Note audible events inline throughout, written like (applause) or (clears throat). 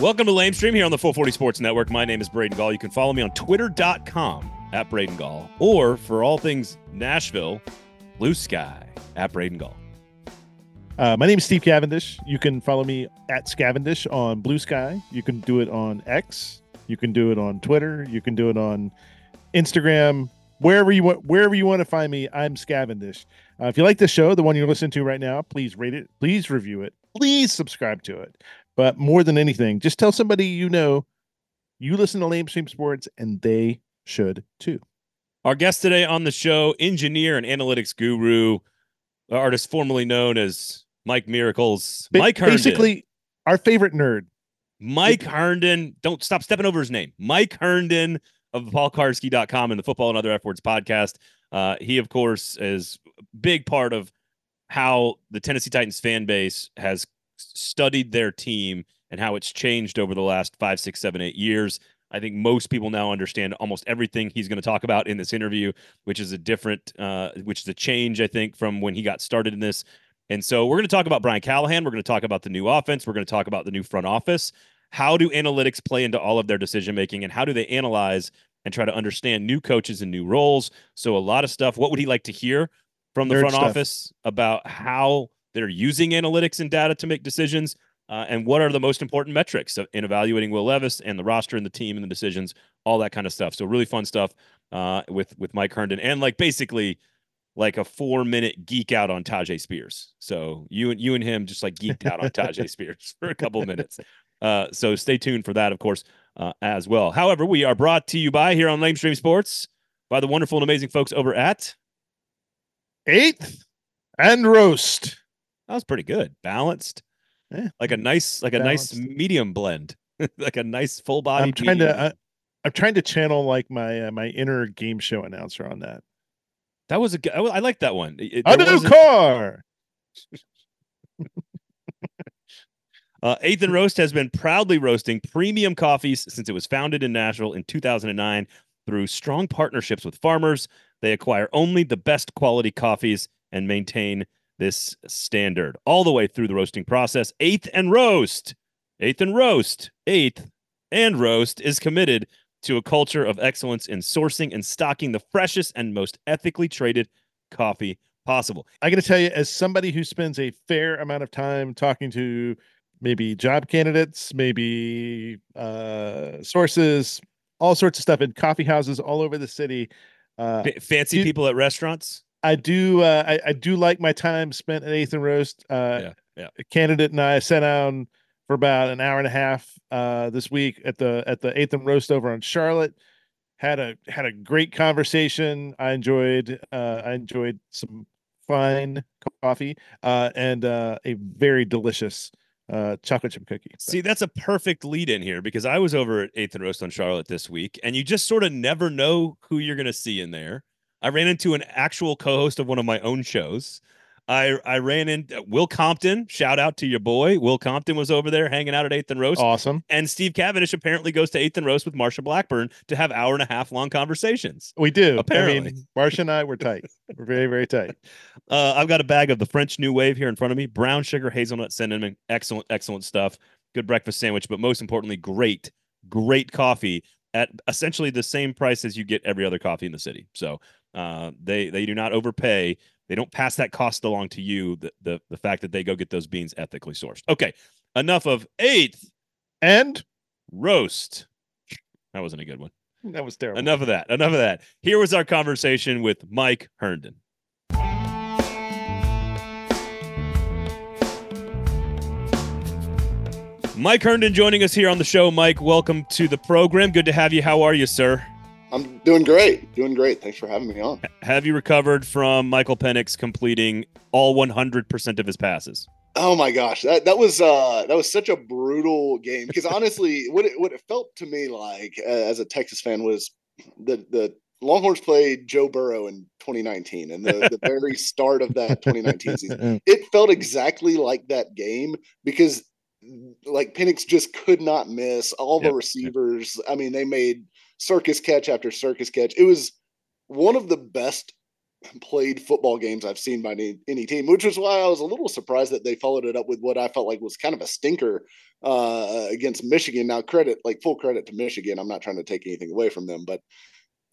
Welcome to Lamestream here on the 440 Sports Network. My name is Braden Gall. You can follow me on twitter.com at Braden Gall, or for all things Nashville, Blue Sky at Braden Gall. Uh, my name is Steve Cavendish. You can follow me at Scavendish on Blue Sky. You can do it on X. You can do it on Twitter. You can do it on Instagram. Wherever you want, wherever you want to find me, I'm Scavendish. Uh, if you like the show, the one you're listening to right now, please rate it. Please review it. Please subscribe to it. But more than anything, just tell somebody you know you listen to Lamestream Sports and they should too. Our guest today on the show, engineer and analytics guru, artist formerly known as Mike Miracles, Ba- Mike Herndon. Basically, our favorite nerd. Mike Herndon. Don't stop stepping over his name. Mike Herndon of paulkarski.com and the Football and Other F Words podcast. Uh, he, of course, is a big part of how the Tennessee Titans fan base has studied their team and how it's changed over the last five, six, seven, eight years. I think most people now understand almost everything he's going to talk about in this interview, which is a different, uh, which is a change, I think, from when he got started in this. And so we're going to talk about Brian Callahan. We're going to talk about the new offense. We're going to talk about the new front office. How do analytics play into all of their decision making, and how do they analyze and try to understand new coaches and new roles? So a lot of stuff. What would he like to hear from the Nerd front stuff. office about how they're using analytics and data to make decisions? Uh, and what are the most important metrics in evaluating Will Levis and the roster and the team and the decisions, all that kind of stuff. So really fun stuff uh, with with Mike Herndon and like basically like a four minute geek out on Tyjae Spears. So you and you and him just like geeked out on Tyjae (laughs) Spears for a couple minutes. Uh, so stay tuned for that, of course, uh, as well. However, we are brought to you by here on Lamestream Sports by the wonderful and amazing folks over at. Eighth and roast. That was pretty good, balanced, Yeah. like a nice like a nice medium blend, (laughs) like a nice full body. I'm trying to. I, I'm trying to channel like my uh, my inner game show announcer on that. that was a good. I, I like that one. It- A new car. (laughs) Uh, Eighth and Roast has been proudly roasting premium coffees since it was founded in Nashville in 2009 through strong partnerships with farmers. They acquire only the best quality coffees and maintain this standard all the way through the roasting process. Eighth and Roast, Eighth and Roast, Eighth and Roast is committed to a culture of excellence in sourcing and stocking the freshest and most ethically traded coffee possible. I got to tell you, as somebody who spends a fair amount of time talking to maybe job candidates, maybe uh, sources, all sorts of stuff in coffee houses all over the city. Uh, fancy you- people at restaurants. I do. Uh, I, I do like my time spent at Eighth and Roast. Uh, Yeah, yeah. Candidate and I sat down for about an hour and a half uh, this week at the at the Eighth and Roast over on Charlotte. Had a had a great conversation. I enjoyed. Uh, I enjoyed some fine coffee uh, and uh, a very delicious uh, chocolate chip cookie. See, that's a perfect lead in here because I was over at Eighth and Roast on Charlotte this week, and you just sort of never know who you're going to see in there. I ran into an actual co-host of one of my own shows. I I ran in Will Compton. Shout out to your boy Will Compton was over there hanging out at Eighth and Roast, awesome. and Steve Cavendish apparently goes to Eighth and Roast with Marsha Blackburn to have hour and a half long conversations. We do. Apparently. I mean, Marsha and I were tight. (laughs) We're very very tight. Uh, I've got a bag of the French New Wave here in front of me. Brown sugar, hazelnut, cinnamon. Excellent, excellent stuff. Good breakfast sandwich, but most importantly, great, great coffee at essentially the same price as you get every other coffee in the city. So uh, they they do not overpay. They don't pass that cost along to you. The, the the fact that they go get those beans ethically sourced. Okay, enough of eighth And roast. That wasn't a good one. that was terrible. Enough of that. Enough of that. Here was our conversation with Mike Herndon. Mike Herndon joining us here on the show. Mike, welcome to the program. Good to have you. How are you, sir? I'm doing great. Doing great. Thanks for having me on. Have you recovered from Michael Penix completing all 100% of his passes? Oh my gosh, that that was uh that was such a brutal game because (laughs) honestly, what it what it felt to me like uh, as a Texas fan was the the Longhorns played Joe Burrow in 2019 and the, the very (laughs) start of that 2019 season. (laughs) It felt exactly like that game because like Penix just could not miss all the Yep, receivers. I mean, they made circus catch after circus catch. It was one of the best played football games I've seen by any, any, team, which was why I was a little surprised that they followed it up with what I felt like was kind of a stinker uh, against Michigan. Now, credit, like full credit to Michigan. I'm not trying to take anything away from them, but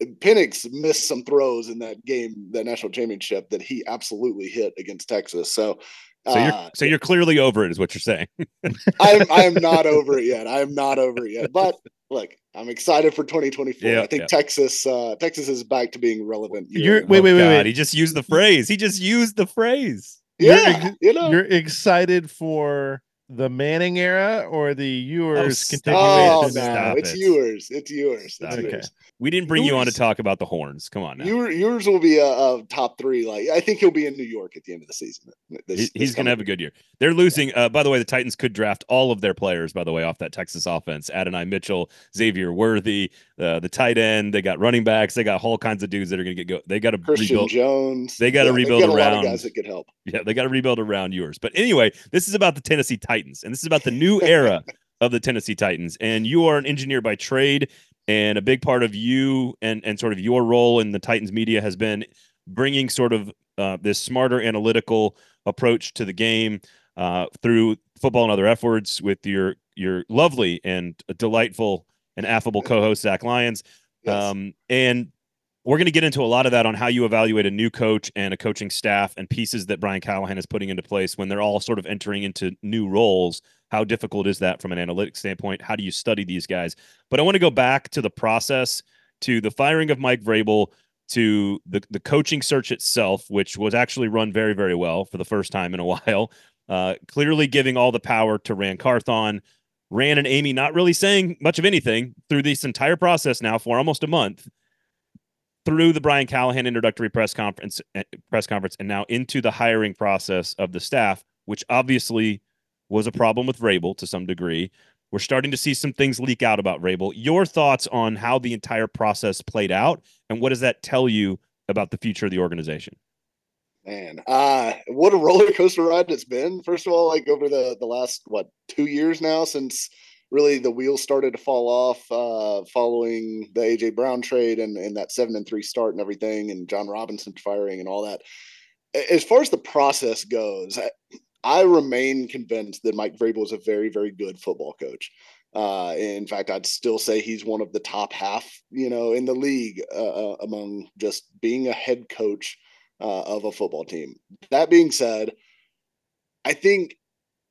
Penix missed some throws in that game, that national championship, that he absolutely hit against Texas. So, so you're uh, so you're clearly over it, is what you're saying. (laughs) I'm I'm not over it yet. I am not over it yet. But look, I'm excited for 2024. I think Texas uh, Texas is back to being relevant. You're wait, wait, wait, oh, wait. He just used the phrase. He just used the phrase. Yeah, you're, you know, you're excited for the Manning era or the Ewers oh, continuation? Oh, no, it's it. yours. It's yours. It's okay. yours. We didn't bring yours, you on to talk about the horns. Come on now. Ewers will be a, a, top three. Like I think he'll be in New York at the end of the season. This, he's going to have a good year. They're losing. Uh, by the way, the Titans could draft all of their players. By the way, off that Texas offense: Adonai Mitchell, Xavier Worthy, uh, the tight end. They got running backs. They got all kinds of dudes that are going to get go. They got to Christian rebuild. Jones. They got to yeah, rebuild around guys that could help. Yeah, they got to rebuild around Ewers. But anyway, this is about the Tennessee Titans, and this is about the new era (laughs) of the Tennessee Titans. And you are an engineer by trade, and a big part of you and and sort of your role in the Titans media has been bringing sort of uh, this smarter analytical approach to the game uh, through football and other efforts with your your lovely and delightful and affable co-host Zach Lyons. Yes. Um, and we're going to get into a lot of that on how you evaluate a new coach and a coaching staff and pieces that Brian Callahan is putting into place when they're all sort of entering into new roles. How difficult is that from an analytics standpoint? How do you study these guys? But I want to go back to the process, to the firing of Mike Vrabel, to the, the coaching search itself, which was actually run very, very well for the first time in a (laughs) while. Uh, clearly giving all the power to Ran Carthon. Ran and Amy not really saying much of anything through this entire process now for almost a month through the Brian Callahan introductory press conference eh, press conference and now into the hiring process of the staff, which obviously was a problem with Vrabel to some degree. We're starting to see some things leak out about Vrabel. Your thoughts on how the entire process played out, and what does that tell you about the future of the organization? Man, uh, what a roller (laughs) coaster ride it's been. First of all, like over the the last what two years now since really the wheels started to fall off uh, following the AJ Brown trade and, and that seven and three start and everything, and Jon Robinson firing and all that. As far as the process goes, I, I remain convinced that Mike Vrabel is a very, very good football coach. Uh, in fact, I'd still say he's one of the top half, you know, in the league uh, uh among just being a head coach uh, of a football team. That being said, I think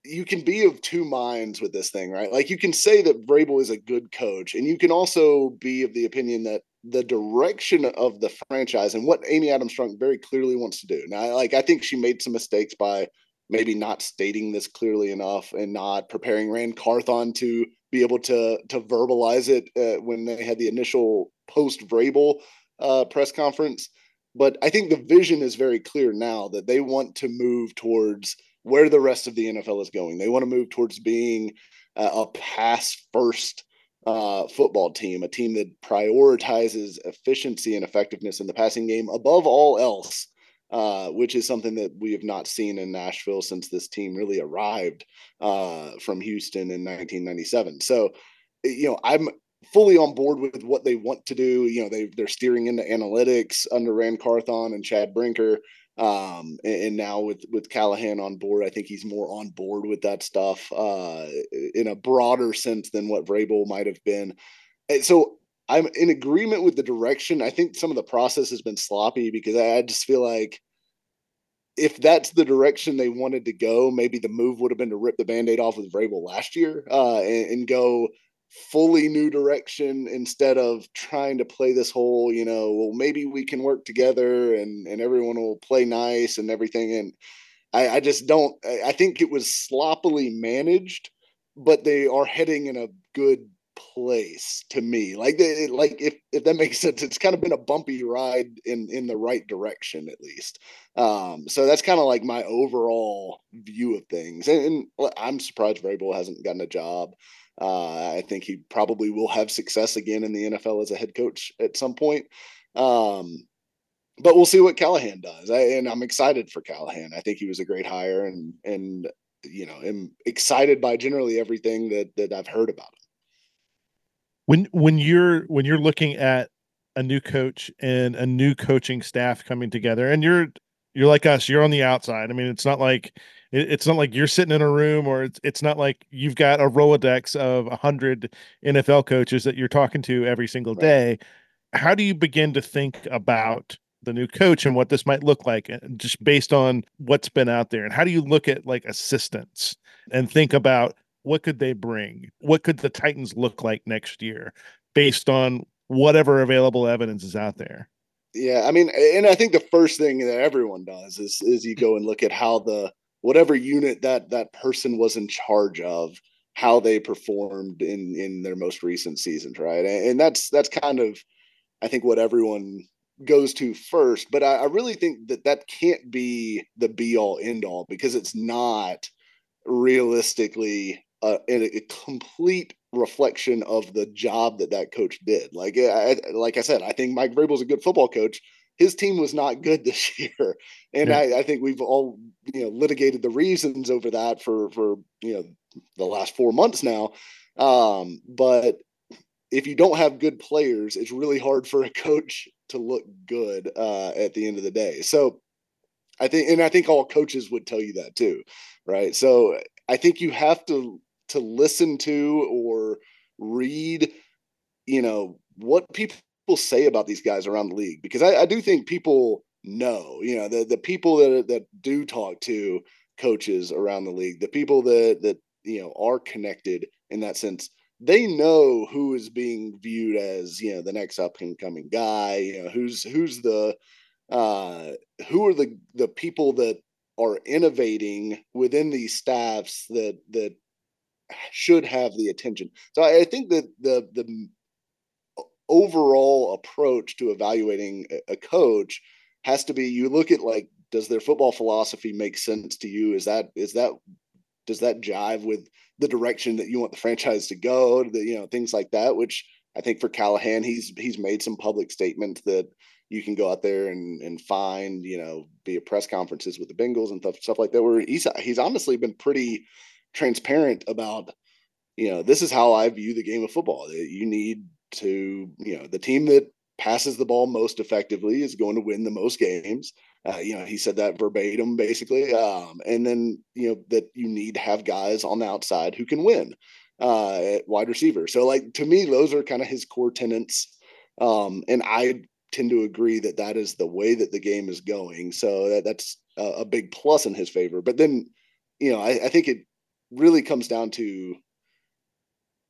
you can be of two minds with this thing, right? Like you can say that Vrabel is a good coach, and you can also be of the opinion that the direction of the franchise and what Amy Adams Strunk very clearly wants to do. Now, like I think she made some mistakes by maybe not stating this clearly enough and not preparing Ran Carthon to be able to to verbalize it uh, when they had the initial post Vrabel uh, press conference. But I think the vision is very clear now that they want to move towards where the rest of the NFL is going. They want to move towards being a pass first uh, football team, a team that prioritizes efficiency and effectiveness in the passing game above all else, uh, which is something that we have not seen in Nashville since this team really arrived uh, from Houston in 1997. So, you know, I'm fully on board with what they want to do. You know, they they're steering into analytics under Ran Carthon and Chad Brinker. Um, and, and, now with with Callahan on board, I think he's more on board with that stuff uh, in a broader sense than what Vrabel might have been. And so I'm in agreement with the direction. I think some of the process has been sloppy because I, I just feel like if that's the direction they wanted to go, maybe the move would have been to rip the band-aid off with Vrabel last year uh, and, and, go fully new direction instead of trying to play this whole, you know, well, maybe we can work together and and everyone will play nice and everything. And I, I just don't. I think it was sloppily managed, but they are heading in a good place to me. Like they, like if if that makes sense, it's kind of been a bumpy ride in in the right direction at least. Um, so that's kind of like my overall view of things. And, and I'm surprised Vrabel hasn't gotten a job. Uh, I think he probably will have success again in the NFL as a head coach at some point. Um, but we'll see what Callahan does. I, and I'm excited for Callahan. I think he was a great hire and, and, you know, am excited by generally everything that, that I've heard about him. When, when you're, when you're looking at a new coach and a new coaching staff coming together, and you're you're like us, you're on the outside. I mean, it's not like it's not like you're sitting in a room, or it's it's not like you've got a rolodex of a hundred NFL coaches that you're talking to every single day. How do you begin to think about the new coach and what this might look like eh, just based on what's been out there? And how do you look at like assistants and think about what could they bring? What could the titans look like next year based on whatever available evidence is out there? Yeah i mean and i think the first thing that everyone does is is you go and look at how the whatever unit that that person was in charge of how they performed in in their most recent seasons right and, and that's that's kind of i think what everyone goes to first. But I, I really think that that can't be the be all end all because it's not realistically a, a, complete reflection of the job that that coach did. Like, I, like I said, I think Mike Vrabel's a good football coach. His team was not good (laughs) this year, and yeah. I, I, think we've all you know litigated the reasons over that for for you know the last four months now. Um, but if you don't have good players, it's really hard for a (laughs) coach to look good uh, at the end of the day. So I think, and I think all coaches would tell you that too, right? So I think you have to to listen to or read, you know, what people say about these guys around the league because I, I do think people know, you know, the the people that that do talk to coaches around the league, the people that that you know are connected in that sense they know who is being viewed as you know the next up and coming guy you know who's who's the uh who are the the people that are innovating within these staffs that that should have the attention. So i, I think that the the overall approach to evaluating a, coach has to be you look at like does their football philosophy make sense to you? Is that is that does that jive with the direction that you want the franchise to go? The, you know things like that which i think for callahan he's he's made some public statements that you can go out there and and find you know be at press conferences with the bengals and stuff, stuff like that where he's he's honestly been pretty transparent about you know this is how i view the game of football. You need to you know the team that passes the ball most effectively is going to win the most games uh, you know, he said that verbatim, basically. Um, and then, you know, that you need to have guys on the outside who can win uh, at wide receiver. So, like, to me, those are kind of his core tenants. Um, and I tend to agree that that is the way that the game is going. So that, that's a, a big plus in his favor. But then, you know, I, I think it really comes down to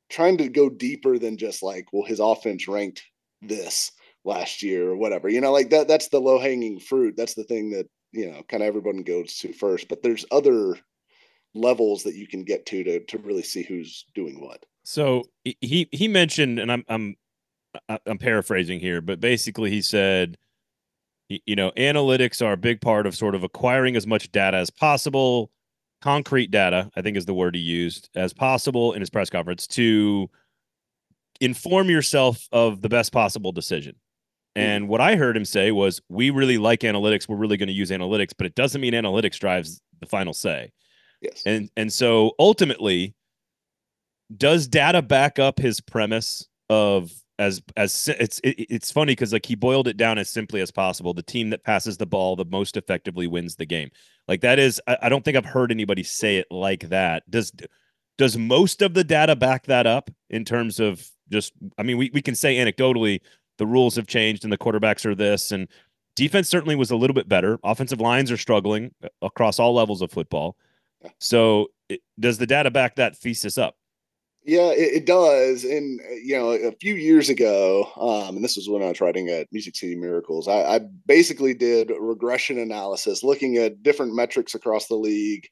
trying to go deeper than just like, well, his offense ranked this last year or whatever. You know, like that that's the low hanging fruit. That's the thing that, you know, kind of everyone goes to first. But there's other levels that you can get to to to really see who's doing what. So he he mentioned, and I'm I'm I'm paraphrasing here, but basically he said, you know, analytics are a big part of sort of acquiring as much data as possible, concrete data, I think is the word he used, as possible in his press conference to inform yourself of the best possible decision. Hmm. And what I heard him say was, "We really like analytics. We're really going to use analytics, but it doesn't mean analytics drives the final say." Yes. And and so ultimately, does data back up his premise of as as it's it, it's funny because like he boiled it down as simply as possible. The team that passes the ball the most effectively wins the game. Like that is, I, I don't think I've heard anybody say it like that. Does does most of the data back that up in terms of just? I mean, we we can say anecdotally the rules have changed and the quarterbacks are this and defense certainly was a little bit better offensive lines are struggling uh, across all levels of football so it, does the data back that thesis up yeah it, it, does and uh, you know a few years ago um, and this was when i was writing at music city miracles I, I basically did regression analysis looking at different metrics across the league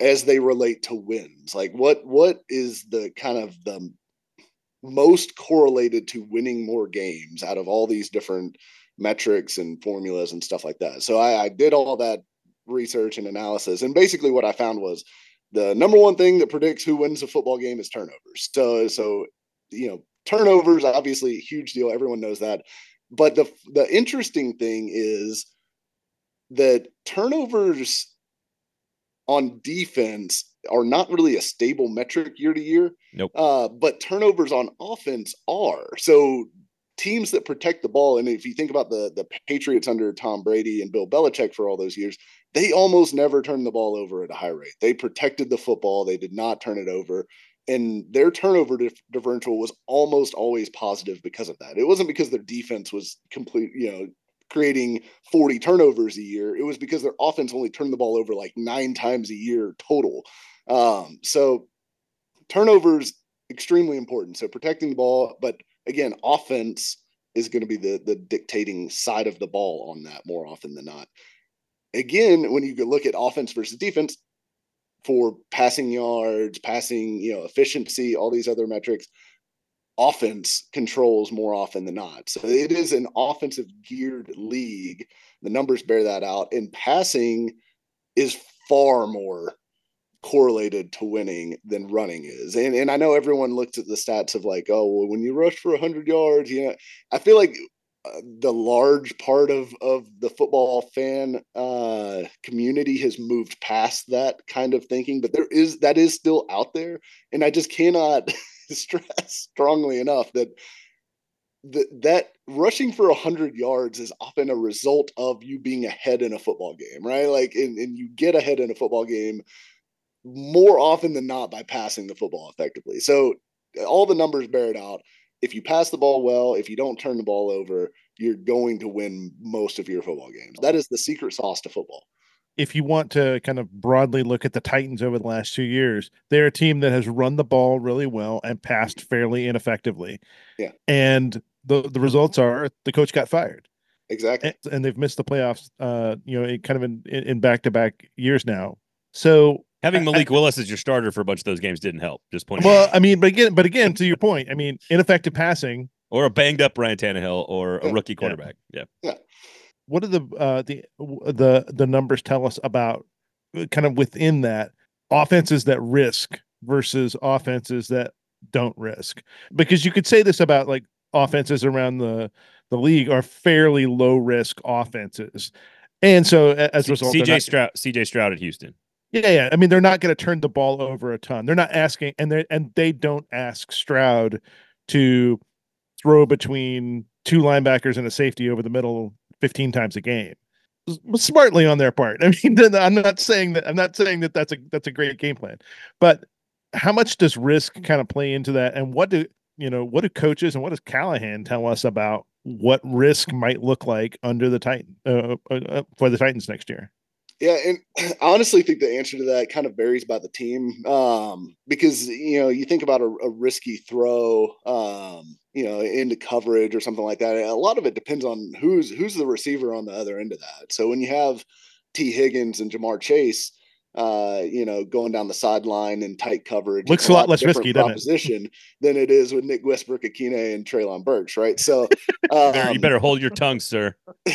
as they relate to wins like what what is the kind of the most correlated to winning more games out of all these different metrics and formulas and stuff like that. So I, I did all that research and analysis, and basically what I found was the number one thing that predicts who wins a football game is turnovers. So so you know turnovers obviously huge deal. Everyone knows that. But the the interesting thing is that turnovers on defense are not really a stable metric year to year. Nope. Uh, but turnovers on offense are. So teams that protect the ball, and if you think about the the Patriots under Tom Brady and Bill Belichick for all those years, they almost never turned the ball over at a high rate. They protected the football. They did not turn it over. And their turnover dif- differential was almost always positive because of that. It wasn't because their defense was complete, you know, creating 40 turnovers a year. It was because their offense only turned the ball over like nine times a year total. Um, so turnovers extremely important. So protecting the ball, but again, offense is going to be the the dictating side of the ball on that more often than not. Again, when you look at offense versus defense for passing yards, passing, you know, efficiency, all these other metrics, offense controls more often than not. So it is an offensive geared league. The numbers bear that out. And passing is far more correlated to winning than running is. And and I know everyone looks at the stats of like, oh, well, when you rush for 100 yards, you know, I feel like the large part of of the football fan uh, community has moved past that kind of thinking, but there is that is still out there, and I just cannot (laughs) stress strongly enough that that rushing for 100 yards is often a result of you being ahead in a football game right like and, and you get ahead in a football game more often than not by passing the football effectively. So all the numbers bear it out. If you pass the ball well, if you don't turn the ball over, you're going to win most of your football games. That is the secret sauce to football. If you want to kind of broadly look at the Titans over the last two years, they're a team that has run the ball really well and passed fairly ineffectively. Yeah. And the the results are the coach got fired. Exactly. And, and they've missed the playoffs uh, you know, kind of in in back to back years now. So Having Malik Willis as your starter for a bunch of those games didn't help. Just point. Well, I mean, but again, but again, to your point, I mean, ineffective passing or a banged up Ryan Tannehill or a rookie quarterback. Yeah. yeah. What do the uh, the the the numbers tell us about uh, kind of within that offenses that risk versus offenses that don't risk? Because you could say this about like offenses around the the league are fairly low risk offenses. And so as a result, CJ Stroud, CJ Stroud at Houston. Yeah, yeah. I mean, they're not going to turn the ball over a ton. They're not asking, and they and they don't ask Stroud to throw between two linebackers and a safety over the middle 15 times a game. Smartly on their part. (laughs) I mean, I'm not saying that. I'm not saying that that's a that's a great game plan, but how much does risk kind of play into that? And what do you know? What do coaches and what does Callahan tell us about what risk might look like under the Titan uh, uh, uh for the Titans next year? Yeah, and (clears throat) I honestly think the answer to that kind of varies by the team um, because you know you think about a, a risky throw, um, you know, into coverage or something like that. A lot of it depends on who's who's the receiver on the other end of that. So when you have Tee Higgins and Ja'Marr Chase, uh, you know, going down the sideline in tight coverage. Looks a lot, less risky, proposition it? (laughs) than it is with Nick Westbrook-Ikhine and Treylon Burks, right? So (laughs) um, you better hold your tongue, sir. (laughs)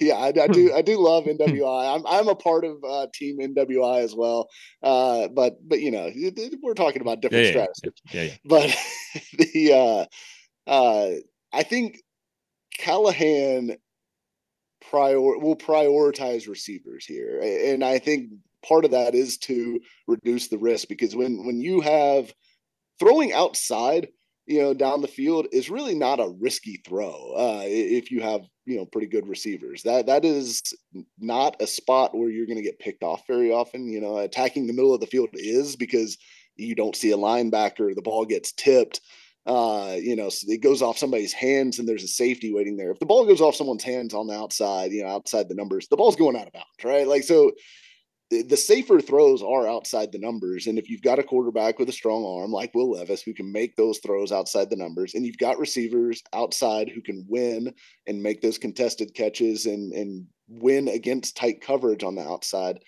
yeah, I, I, do. I do love NWI. I'm I'm a part of uh, Team NWI as well. Uh, but but you know, we're talking about different yeah, strategies. Yeah, yeah, But the uh, uh, I think Callahan prior will prioritize receivers here, and I think part of that is to reduce the risk because when when you have throwing outside you know down the field is really not a risky throw uh, if you have you know pretty good receivers that that is not a spot where you're going to get picked off very often you know attacking the middle of the field is because you don't see a linebacker the ball gets tipped uh, you know, so it goes off somebody's hands and there's a safety waiting there. If the ball goes off someone's hands on the outside, you know, outside the numbers, the ball's going out of bounds, right? Like, so the safer throws are outside the numbers. And if you've got a quarterback with a strong arm like Will Levis who can make those throws outside the numbers, and you've got receivers outside who can win and make those contested catches and and win against tight coverage on the outside,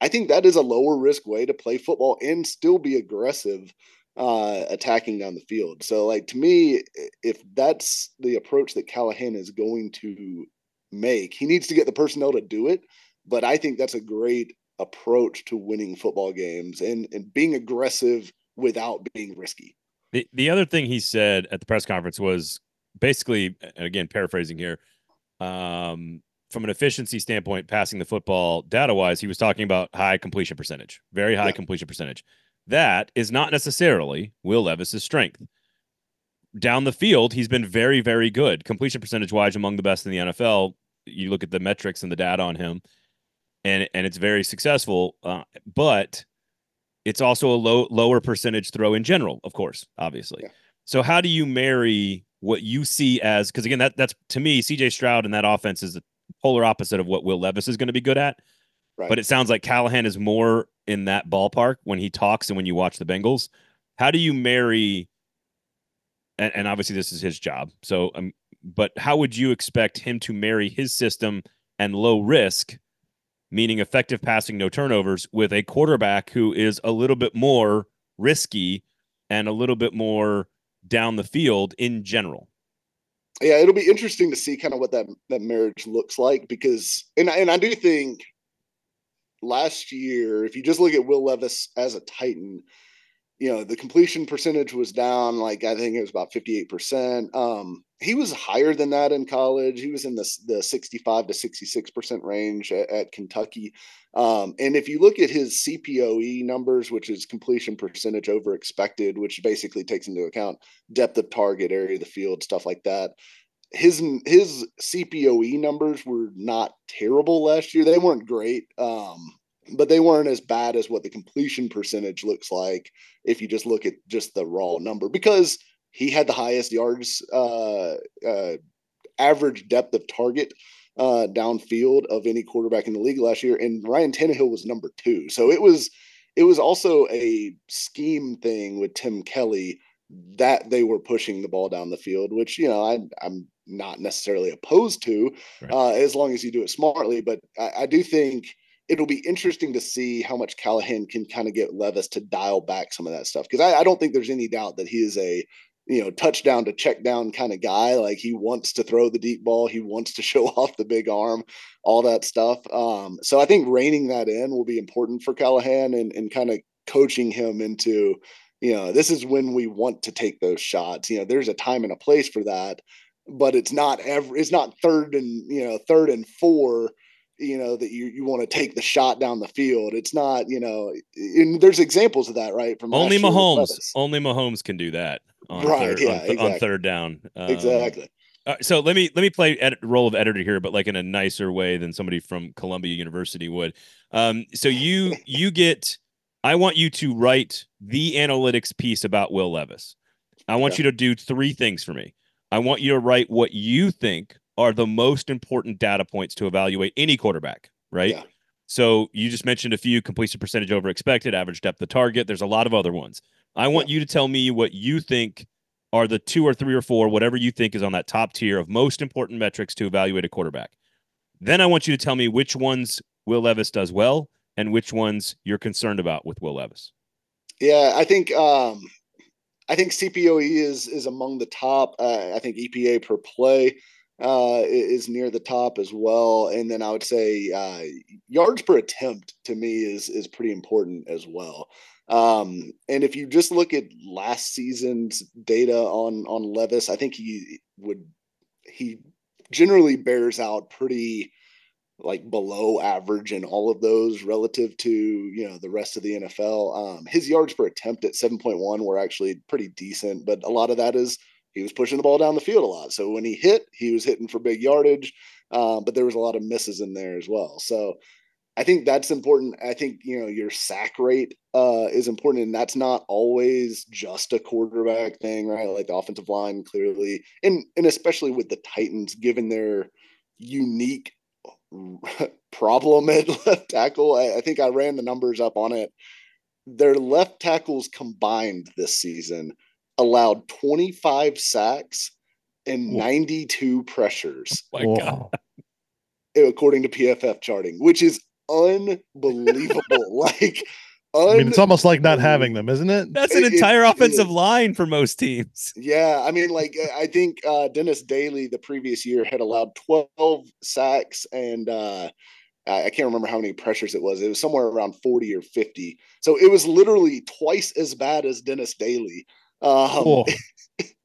I think that is a lower risk way to play football and still be aggressive uh, attacking down the field. So, like to me, if that's the approach that Callahan is going to make, he needs to get the personnel to do it. But I think that's a great approach to winning football games and, and being aggressive without being risky. The, the other thing he said at the press conference was basically, again, paraphrasing here, um, from an efficiency standpoint, passing the football data wise, he was talking about high completion percentage, very high yeah. completion percentage. That is not necessarily Will Levis's strength. down the field, he's been very, very good. Completion percentage wise, among the best in the NFL. You look at the metrics and the data on him, and and it's very successful. Uh, but it's also a low lower percentage throw in general, of course, obviously. Yeah. So how do you marry what you see as because again that that's to me CJ Stroud and that offense is the polar opposite of what Will Levis is going to be good at. Right. But it sounds like Callahan is more in that ballpark when he talks and when you watch the Bengals. How do you marry? And, and obviously, this is his job. So, um, but how would you expect him to marry his system and low risk, meaning effective passing, no turnovers, with a quarterback who is a little bit more risky and a little bit more down the field in general? Yeah, it'll be interesting to see kind of what that that marriage looks like because, and and I do think last year, if you just look at Will Levis as a Titan, you know, the completion percentage was down, like I think it was about 58%. Um, he was higher than that in college. He was in the, the 65 to 66% range at, at Kentucky. Um, and if you look at his CPOE numbers, which is completion percentage over expected, which basically takes into account depth of target, area of the field, stuff like that, his his CPOE numbers were not terrible last year. They weren't great, um, but they weren't as bad as what the completion percentage looks like if you just look at just the raw number because he had the highest yards uh, uh, average depth of target uh, downfield of any quarterback in the league last year, and Ryan Tannehill was number two. So it was it was also a scheme thing with Tim Kelly that they were pushing the ball down the field, which you know I, I'm not necessarily opposed to, right. uh, as long as you do it smartly. But I, I, do think it'll be interesting to see how much Callahan can kind of get Levis to dial back some of that stuff because I, I, don't think there's any doubt that he is a you know touchdown to check down kind of guy. Like he wants to throw the deep ball, he wants to (laughs) show off the big arm, all that stuff. Um, so I think reining that in will be important for Callahan and and kind of coaching him into you know this is when we want to take those shots you know there's a time and a place for that but it's not every, it's not third and you know third and four you know that you you want to take the shot down the field it's not you know and there's examples of that right from only mahomes only mahomes can do that on right third, yeah, on, exactly. on third down um, exactly uh, so let me let me play ed- role of editor here, but like in a nicer way than somebody from Columbia University would. Um, so you (laughs) you get, I want you to write the analytics piece about Will Levis. I want yeah. you to do three things for me. I want you to write what you think are the most important data points to evaluate any quarterback, right? Yeah. So you just mentioned a few completion percentage over expected, average depth of target. There's a lot of other ones. I want yeah. you to tell me what you think are the two or three or four, whatever you think is on that top tier of most important metrics to evaluate a quarterback. Then I want you to tell me which ones Will Levis does well and which ones you're concerned about with Will Levis. Yeah, I think um, I think CPOE is is among the top. Uh, I think EPA per play uh, is near the top as well, and then I would say uh, yards per attempt to me is is pretty important as well. Um, and if you just look at last season's data on on Levis, I think he would he generally bears out pretty like below average in all of those relative to you know the rest of the NFL. Um, his yards per attempt at 7.1 were actually pretty decent, but a lot of that is he was pushing the ball down the field a lot. So when he hit, he was hitting for big yardage, um, but there was a lot of misses in there as well. So I think that's important. I think you know your sack rate uh, is important, and that's not always just a quarterback thing, right? Like the offensive line clearly, and and especially with the Titans, given their unique (laughs) problem at left tackle. I, I, think I ran the numbers up on it. Their left tackles combined this season allowed 25 sacks and 92 pressures. my God. According to PFF charting, which is unbelievable. (laughs) like I mean, it's almost like not having them, isn't it? That's an entire it, offensive it line for most teams. Yeah, I mean, like I think uh, Dennis Daly the previous year had allowed 12 sacks and uh, I can't remember how many pressures it was. It was somewhere around 40 or 50. So it was literally twice as bad as Dennis Daly um,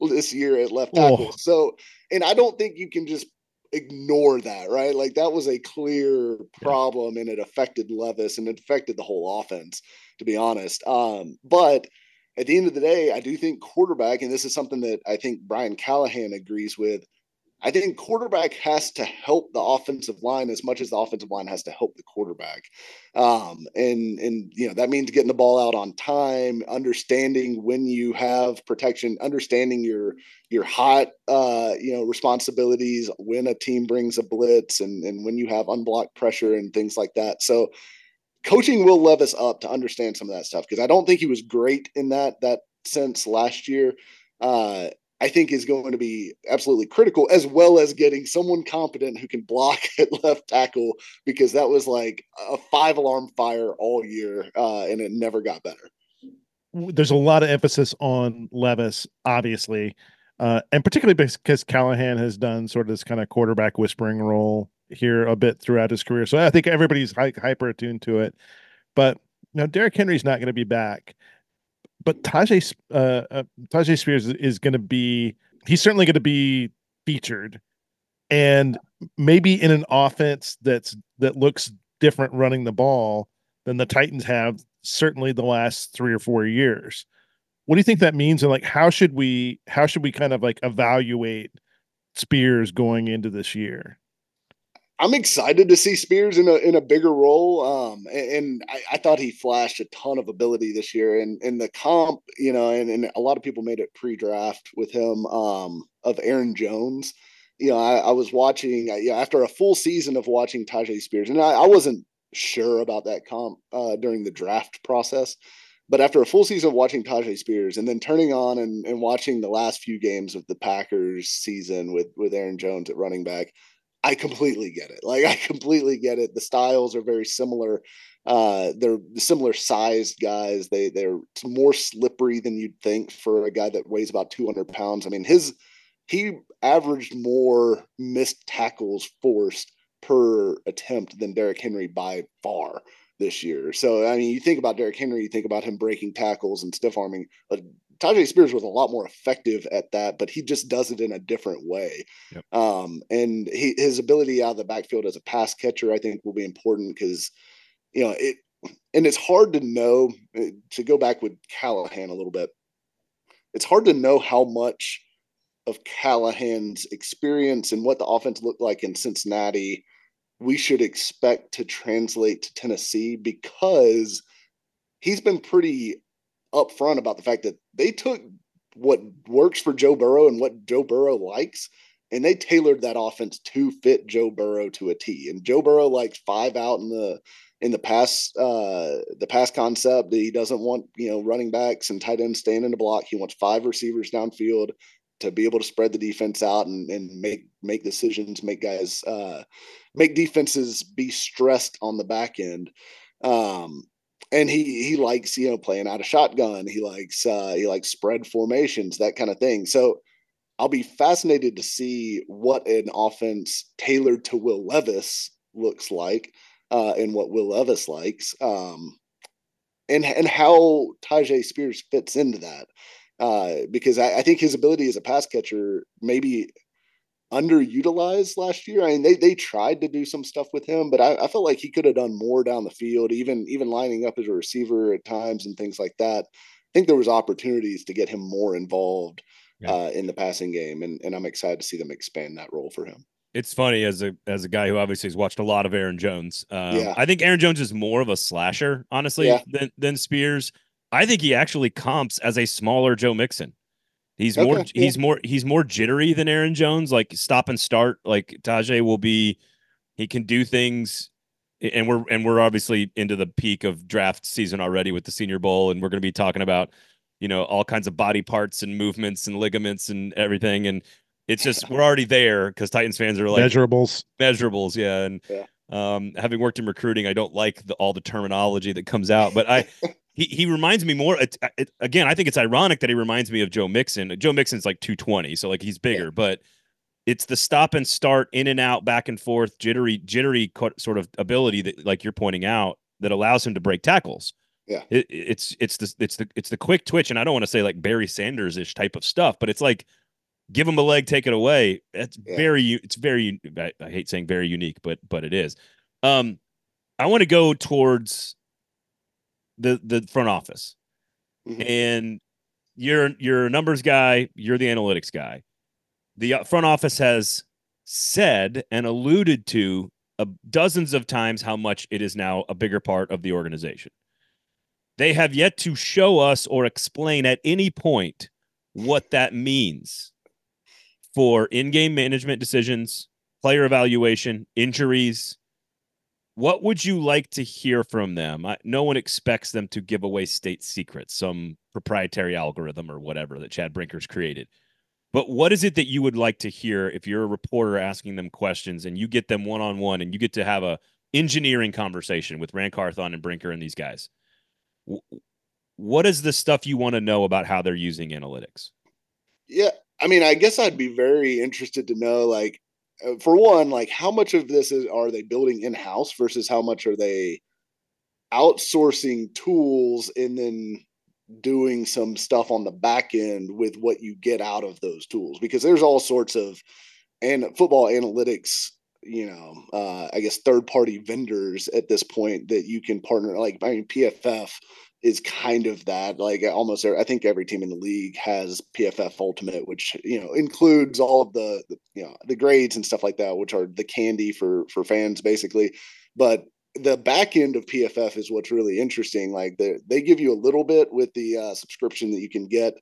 (laughs) this year at left tackle. So, and I don't think you can just ignore that, right? Like that was a clear problem and it affected Levis and it affected the whole offense, to be honest. Um, but at the end of the day, I do think quarterback, and this is something that I think Brian Callahan agrees with. I think quarterback has to help the offensive line as much as the offensive line has to help the quarterback. Um, and and you know that means getting the ball out on time, understanding when you have protection, understanding your your hot uh, you know responsibilities when a team brings a blitz and and when you have unblocked pressure and things like that. So coaching Will Levis up to understand some of that stuff because I don't think he was great in that that sense last year. Uh, I think is going to be absolutely critical, as well as getting someone competent who can block (laughs) at left tackle, because that was like a five alarm fire all year, uh, and it never got better. There's a lot of emphasis on Levis, obviously, uh, and particularly because Callahan has done sort of this kind of quarterback whispering role here a bit throughout his career. So I think everybody's hyper attuned to it. But you know, Derrick Henry's not going to be back but Tyjae uh, uh, Tyjae Spears is going to be he's certainly going to be featured, and maybe in an offense that's that looks different running the ball than the Titans have certainly the last three or four years. What do you think that means, and like how should we how should we kind of like evaluate Spears going into this year? I'm excited to see Spears in a in a bigger role. Um, and, and I, I, thought he flashed a ton of ability this year. And in the comp, you know, and, and, a lot of people made it pre-draft with him um, of Aaron Jones. You know, I, I was watching. You know, after a full season of watching Tyjae Spears, and I, I wasn't sure about that comp uh, during the draft process. But after a full season of watching Tyjae Spears and then turning on and, and watching the last few games of the Packers season with with Aaron Jones at running back, I completely get it. Like (laughs) I completely get it. The styles are very similar. Uh, they're similar sized guys. They they're more slippery than you'd think for a guy that weighs about 200 pounds. I mean, his he averaged more missed tackles forced per attempt than Derrick Henry by far this year. So I mean, you think about Derrick Henry, you think about him breaking tackles and stiff arming. Uh, Tyjae Spears was a lot more effective at that, but he just does it in a different way. Yep. Um, and he, his ability out of the backfield as a pass catcher, I think, will be important because, you know, it, and it's hard to know, eh, to go back with Callahan a little bit, it's hard to know how much of Callahan's experience and what the offense looked like in Cincinnati we should expect to translate to Tennessee because he's been pretty upfront about the fact that they took what works for Joe Burrow and what Joe Burrow likes, and they tailored that offense to fit Joe Burrow to a T. And Joe Burrow likes five out in the in the pass uh the pass concept. That he doesn't want you know running backs and tight ends staying in the block. He wants five receivers downfield to be able to spread the defense out and, and make make decisions, make guys uh make defenses be stressed on the back end. Um, and he he likes you know playing out a shotgun. He likes uh, he likes spread formations, that kind of thing. So I'll be fascinated to see what an offense tailored to Will Levis looks like, uh, and what Will Levis likes, um, and and how Tyjae Spears fits into that. Uh, because I, I think his ability as a pass catcher maybe underutilized last year. I mean, they they tried to do some stuff with him, but I, I felt like he could have done more down the field, even even lining up as a receiver at times and things like that. I think there was opportunities to get him more involved yeah. uh, in the passing game, and and I'm excited to see them expand that role for him. It's funny as a as a guy who obviously has watched a lot of Aaron Jones. Um, yeah. I think Aaron Jones is more of a slasher, honestly, yeah. than than Spears. I think he actually comps as a smaller Joe Mixon. He's okay, more yeah. he's more he's more jittery than Aaron Jones. Like stop and start. Like Tyjae will be he can do things and we're and we're obviously into the peak of draft season already with the senior bowl and we're going to be talking about you know all kinds of body parts and movements and ligaments and everything and it's just we're already there because Titans fans are like measurables measurables yeah and yeah. um having worked in recruiting I don't like the, all the terminology that comes out but I (laughs) he he reminds me more. It, it, again, I think it's ironic that he reminds me of Joe Mixon. Joe Mixon's like 220, so like he's bigger, yeah. but it's the stop and start, in and out, back and forth, jittery, jittery sort of ability that, like you're pointing out, that allows him to break tackles. Yeah, it, it's it's the it's the it's the quick twitch, and I don't want to say like Barry Sanders ish type of stuff, but it's like give him a leg, take it away. It's yeah. very it's very I, I hate saying very unique, but but it is. Um, I want to go towards the the front office mm-hmm. and you're you're a numbers guy, you're the analytics guy. The uh, front office has said and alluded to uh, dozens of times how much it is now a bigger part of the organization. They have yet to show us or explain at any point what that means for in-game management decisions, player evaluation, injuries. What would you like to hear from them? I, no one expects them to give away state secrets, some proprietary algorithm or whatever that Chad Brinker's created. But what is it that you would like to hear if you're a reporter asking them questions and you get them one on one and you get to have a engineering conversation with Ran Carthon and Brinker and these guys? What is the stuff you want to know about how they're using analytics? Yeah, I mean, I guess I'd be very interested to know, like, for one, like how much of this is are they building in house versus how much are they outsourcing tools and then doing some stuff on the back end with what you get out of those tools? Because there's all sorts of and football analytics you know uh, i guess third party vendors at this point that you can partner like i mean pff is kind of that like almost i think every team in the league has pff ultimate which you know includes all of the, the you know the grades and stuff like that which are the candy for for fans basically but the back end of PFF is what's really interesting. Like they they give you a little bit with the uh, subscription that you can get,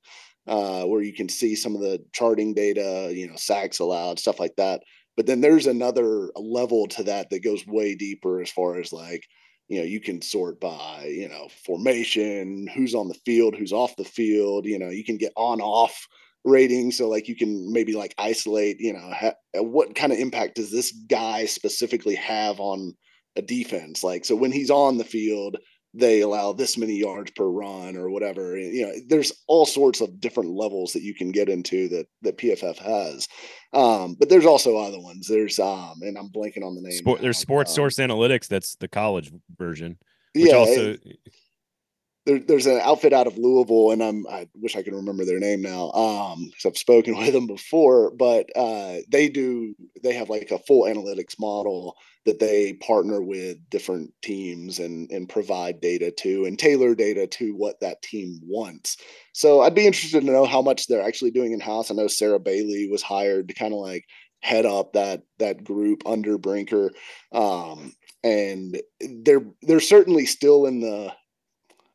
uh, where you can see some of the charting data, you know, sacks allowed, stuff like that. But then there's another level to that that goes way deeper as far as like, you know, you can sort by, you know, formation, who's on the field, who's off the field. You know, you can get on off rating so like you can maybe like isolate you know ha- uh, what kind of impact does this guy specifically have on a defense. Like so when he's on the field, they allow this many yards per run or whatever. You know, there's all sorts of different levels that you can get into that that PFF has. Um, but there's also other ones. There's um, and I'm blanking on the name. Sport, there's Sports um, Source Analytics. That's the college version. yeah. Also, it, there, there's an outfit out of Louisville, and I'm I wish I could remember their name now. Um, because I've spoken (laughs) with them before, but uh, they do they have like a full analytics model that they partner with different teams and and provide data to and tailor data to what that team wants. So I'd be interested to know how much they're actually doing in house. I know Sarah Bailey was hired to kind of like head up that that group under Brinker. Um, and they're they're certainly still in the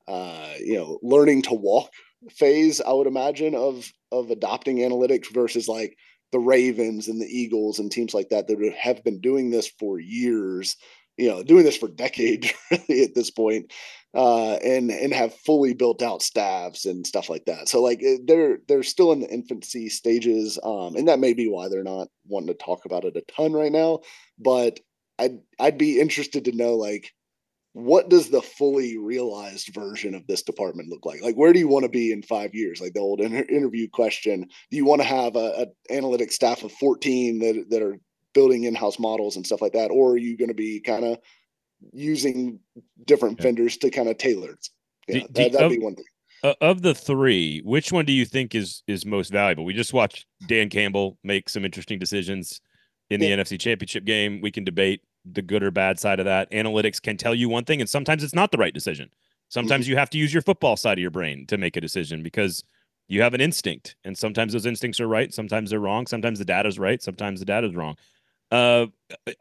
uh, you know, learning to walk phase, I would imagine, of of adopting analytics versus like the Ravens and the Eagles and teams like that that have been doing this for years, you know, doing this for decades (laughs) really at this point, uh, and and have fully built out staffs and stuff like that. So like eh, they're they're still in the infancy stages, um, and that may be why they're not wanting to talk about it a ton right now. But I'd I'd be interested to know like what does the fully realized version of this department look like? Like where do you want to be in five years? Like the old inter- interview question do you want to have a, a analytics staff of 14 that, that are building in-house models and stuff like that? Or are you going to be kind of using different yeah. vendors to kind of tailor yeah, do, that, would be one thing. of the three which one do you think is is most valuable? We just watched dan campbell make some interesting decisions in the nfc championship game. We can debate the good or bad side of that. Analytics can tell you one thing, and sometimes it's not the right decision. Sometimes mm-hmm. you have to use your football side of your brain to make a decision because you have an instinct, and sometimes those instincts are right, sometimes they're wrong, sometimes the data is right, sometimes the data is wrong. Uh,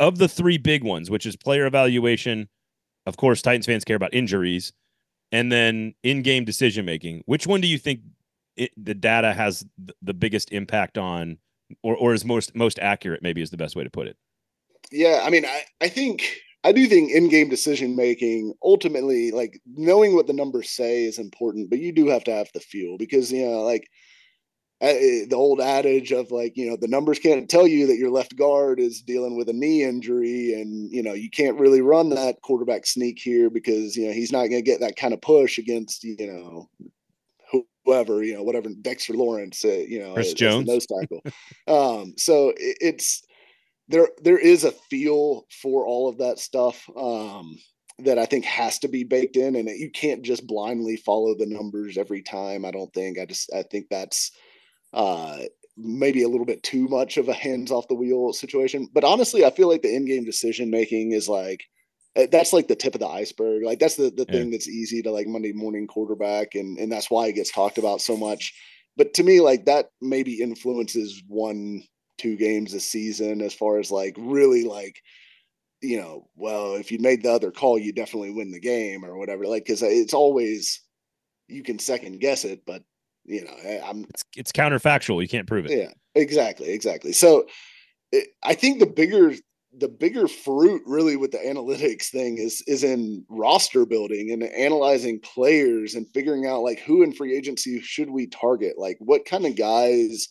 of the three big ones, which is player evaluation, of course, Titans fans care about injuries, and then in-game decision making. Which one do you think it, the data has the biggest impact on, or or is most most accurate? Maybe is the best way to put it yeah, I mean, I, I think I do think in-game decision making ultimately, like knowing what the numbers say, is important, but you do have to have the feel because you know, like uh, the old adage of like you know the numbers can't tell you that your left guard is dealing with a knee injury and you know you can't really run that quarterback sneak here because you know he's not going to get that kind of push against you know whoever you know whatever Dexter Lawrence uh, you know Chris Jones? nose tackle. Um so it, it's there there is a feel for all of that stuff um, that I think has to be baked in, and you can't just blindly follow the numbers every time. I don't think. I just I think that's uh, maybe a little bit too much of a hands off the wheel situation. But honestly, I feel like the in game decision making is like uh, that's like the tip of the iceberg. Like that's the the yeah. thing that's easy to like Monday morning quarterback, and and that's why it gets talked about so much. But to me, like that maybe influences one two games a season as far as like really like you know well if you made the other call you definitely win the game or whatever like because it's always you can second guess it but you know i'm it's, it's counterfactual. You can't prove it. Yeah exactly exactly. So it, i think the bigger the bigger fruit really with the analytics thing is is in roster building and analyzing players and figuring out like who in free agency should we target? Like what kind of guys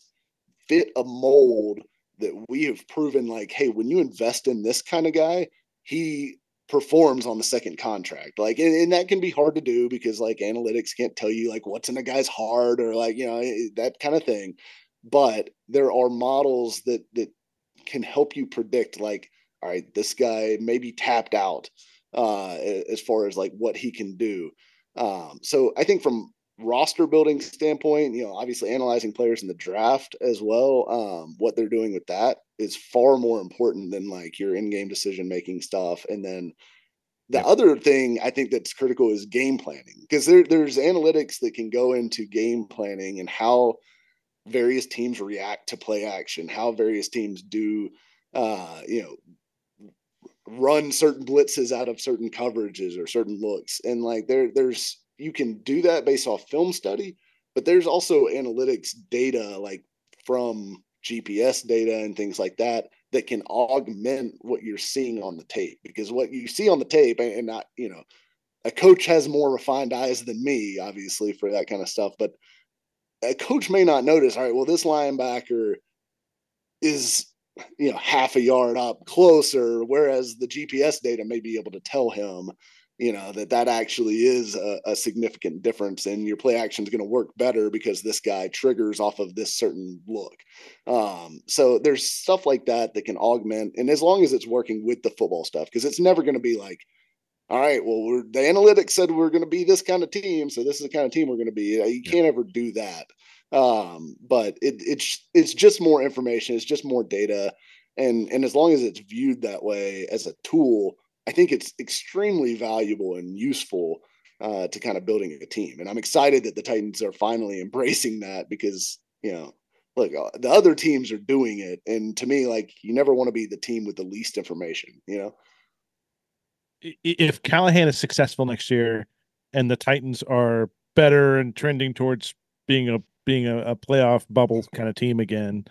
fit a mold that we have proven like hey when you invest in this kind of guy he performs on the second contract. Like and, and that can be hard to do because like analytics can't tell you like what's in a guy's heart or like you know that kind of thing. But there are models that that can help you predict like all right this guy may be tapped out uh as far as like what he can do. Um so i think from roster building standpoint you know obviously analyzing players in the draft as well um what they're doing with that is far more important than like your in-game decision making stuff and then the yeah. other thing I think that's critical is game planning because there, there's analytics that can go into game planning and how various teams react to play action, how various teams do, uh, you know, run certain blitzes out of certain coverages or certain looks. And like there, there's you can do that based off film study, but there's also analytics data like from GPS data and things like that that can augment what you're seeing on the tape because what you see on the tape and not you know a coach has more refined eyes than me obviously for that kind of stuff but a coach may not notice, all right, well, this linebacker is you know half a yard up closer, whereas the GPS data may be able to tell him, you know, that that actually is a, a significant difference, and your play action is going to work better because this guy triggers off of this certain look. Um, so there's stuff like that that can augment, and as long as it's working with the football stuff, because it's never going to be like all right, well, the analytics said we're going to be this kind of team, so this is the kind of team we're going to be. You can't ever do that. Um, but it, it's it's just more information. It's just more data, and and as long as it's viewed that way as a tool, I think it's extremely valuable and useful uh, to kind of building a team. And I'm excited that the Titans are finally (laughs) embracing that because you know look uh, the other teams are doing it and to me like you never want to be the team with the least information you know if Callahan is successful next year and the Titans are better and trending towards being a being a, a playoff bubble kind of team again,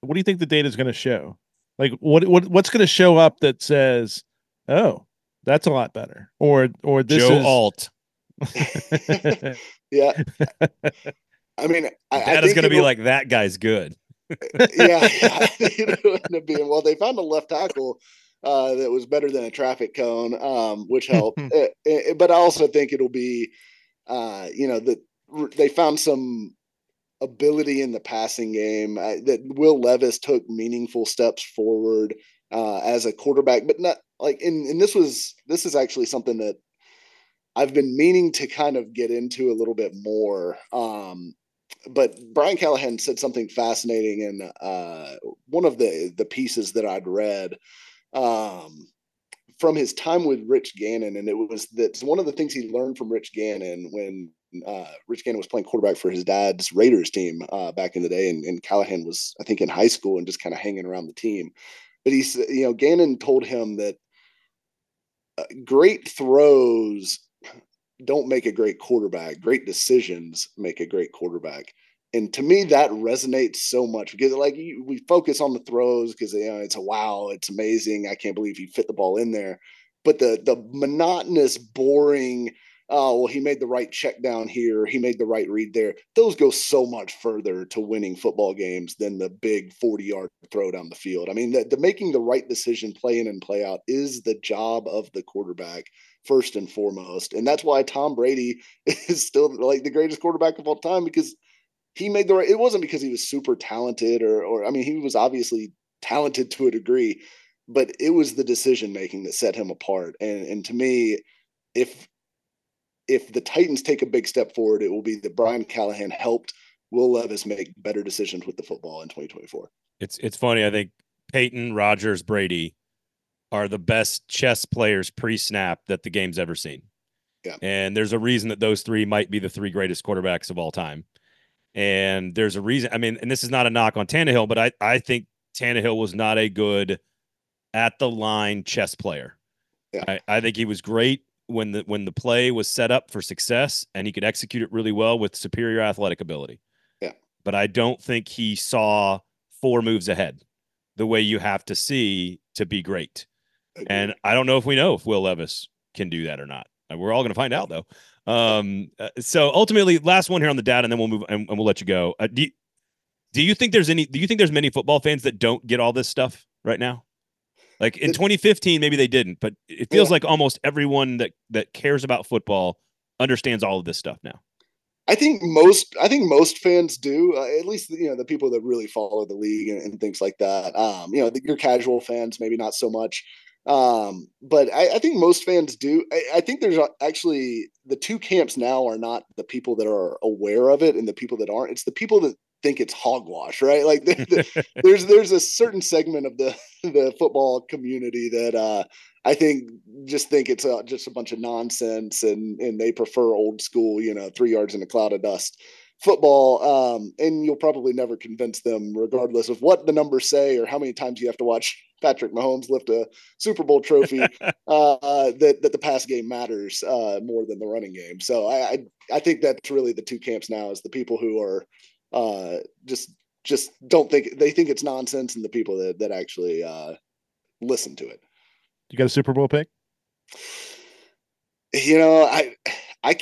what do you think the data is going to show? Like what what what's going to show up that says, "Oh, that's a lot better," or or this Joe is Alt. (laughs) yeah, (laughs) I mean, I, that I is going to be like that guy's good. (laughs) yeah, yeah. it end being well. They found a left tackle uh, that was better than a traffic cone, um, which helped. it, it, but I also think it'll be, uh, you know, that they found some ability in the passing game uh, that Will Levis took meaningful steps forward uh, as a quarterback, but not like. And, and this was this is actually something that I've been meaning to kind of get into a little bit more. Um, but Brian Callahan said something fascinating in uh, one of the the pieces that I'd read um, from his time with Rich Gannon, and it was that one of the things he learned from Rich Gannon when uh, Rich Gannon was playing quarterback for his dad's Raiders team uh, back in the day, and, and Callahan was, I think, in high school and just kind of hanging around the team. But he's, you know, Gannon told him that Uh, great throws don't make a great quarterback. Great decisions make a great quarterback. And to me that resonates so much because like we focus on the throws because you know it's a wow it's amazing. I can't believe he fit the ball in there. But the the monotonous boring oh well he made the right check down here he made the right read there those go so much further to winning football games than the big 40 yard throw down the field i mean the, the making the right decision play in and play out is the job of the quarterback first and foremost and that's why tom brady (laughs) is still like the greatest quarterback of all time because he made the right. It wasn't because he was super talented or, or I mean, he was obviously talented to a degree, but it was the decision making that set him apart. And and to me, if if the Titans take a big step forward, it will be that Brian Callahan helped Will Levis make better decisions with the football in 2024. It's it's funny. I think Peyton, Rodgers, Brady are the best chess players pre-snap that the game's ever seen. Yeah. And there's a reason that those three might be the three greatest quarterbacks of all time. And there's a reason. I mean, and this is not a knock on Tannehill, but I, I think Tannehill was not a good at the line chess player. Yeah. I, I think he was great when the when the play was set up for success and he could execute it really well with superior athletic ability. Yeah. But I don't think he saw four moves ahead the way you have to see to be great. And I don't know if we know if Will Levis can do that or not. Uh, We're all going to find out though. Um, uh, so ultimately, last one here on the data, and then we'll move and, and we'll let you go. Uh, do you, do you think there's any? Do you think there's many football fans that don't get all this stuff right now? Like in 2015, maybe they didn't, but it feels Yeah. like almost everyone that that cares about football understands all of this stuff now. I think most I think most fans do. Uh, at least you know the people that really follow the league and, and things like that. Um, you know, the, your casual fans maybe not so much. Um, but I, I think most fans do. I, I think there's actually the two camps now are not the people that are aware of it and the people that aren't. It's the people that think it's hogwash, right? Like the, the, (laughs) there's there's a certain segment of the the football community that uh, I think just think it's a, just a bunch of nonsense, and and they prefer old school, you know, three yards in a cloud of dust football. Um, and you'll probably never convince them, regardless of what the numbers say or how many times you have to watch (laughs) Patrick Mahomes lift a Super Bowl trophy. (laughs) uh, that that the pass game matters uh, more than the running game. So I, I I think that's really the two camps now is the people who are uh, just just don't think they think it's nonsense, and the people that that actually uh, listen to it. You got a Super Bowl pick? You know, I I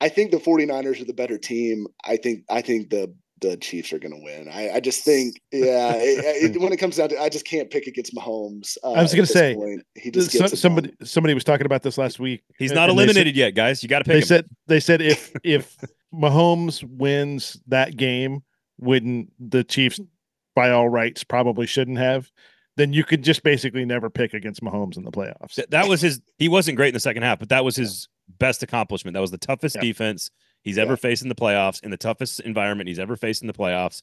I think the 49ers are the better team. I think I think the the Chiefs are going to win. I, I just think, (laughs) yeah, it, it, when it comes down to, I just can't pick against Mahomes. Uh, I was gonna say, point. he just So- gets somebody done. somebody was talking about this last week. He's and- not and they said- eliminated yet, guys. You got to pick They him. said they said if if Mahomes wins that game, when the Chiefs by all rights probably shouldn't have, then you could just basically never pick against Mahomes in the playoffs. Th- that was his. He wasn't great in the second half, but that was his best accomplishment. That was the toughest Yeah. defense he's ever Yeah. faced in the playoffs, in the toughest environment he's ever faced in the playoffs,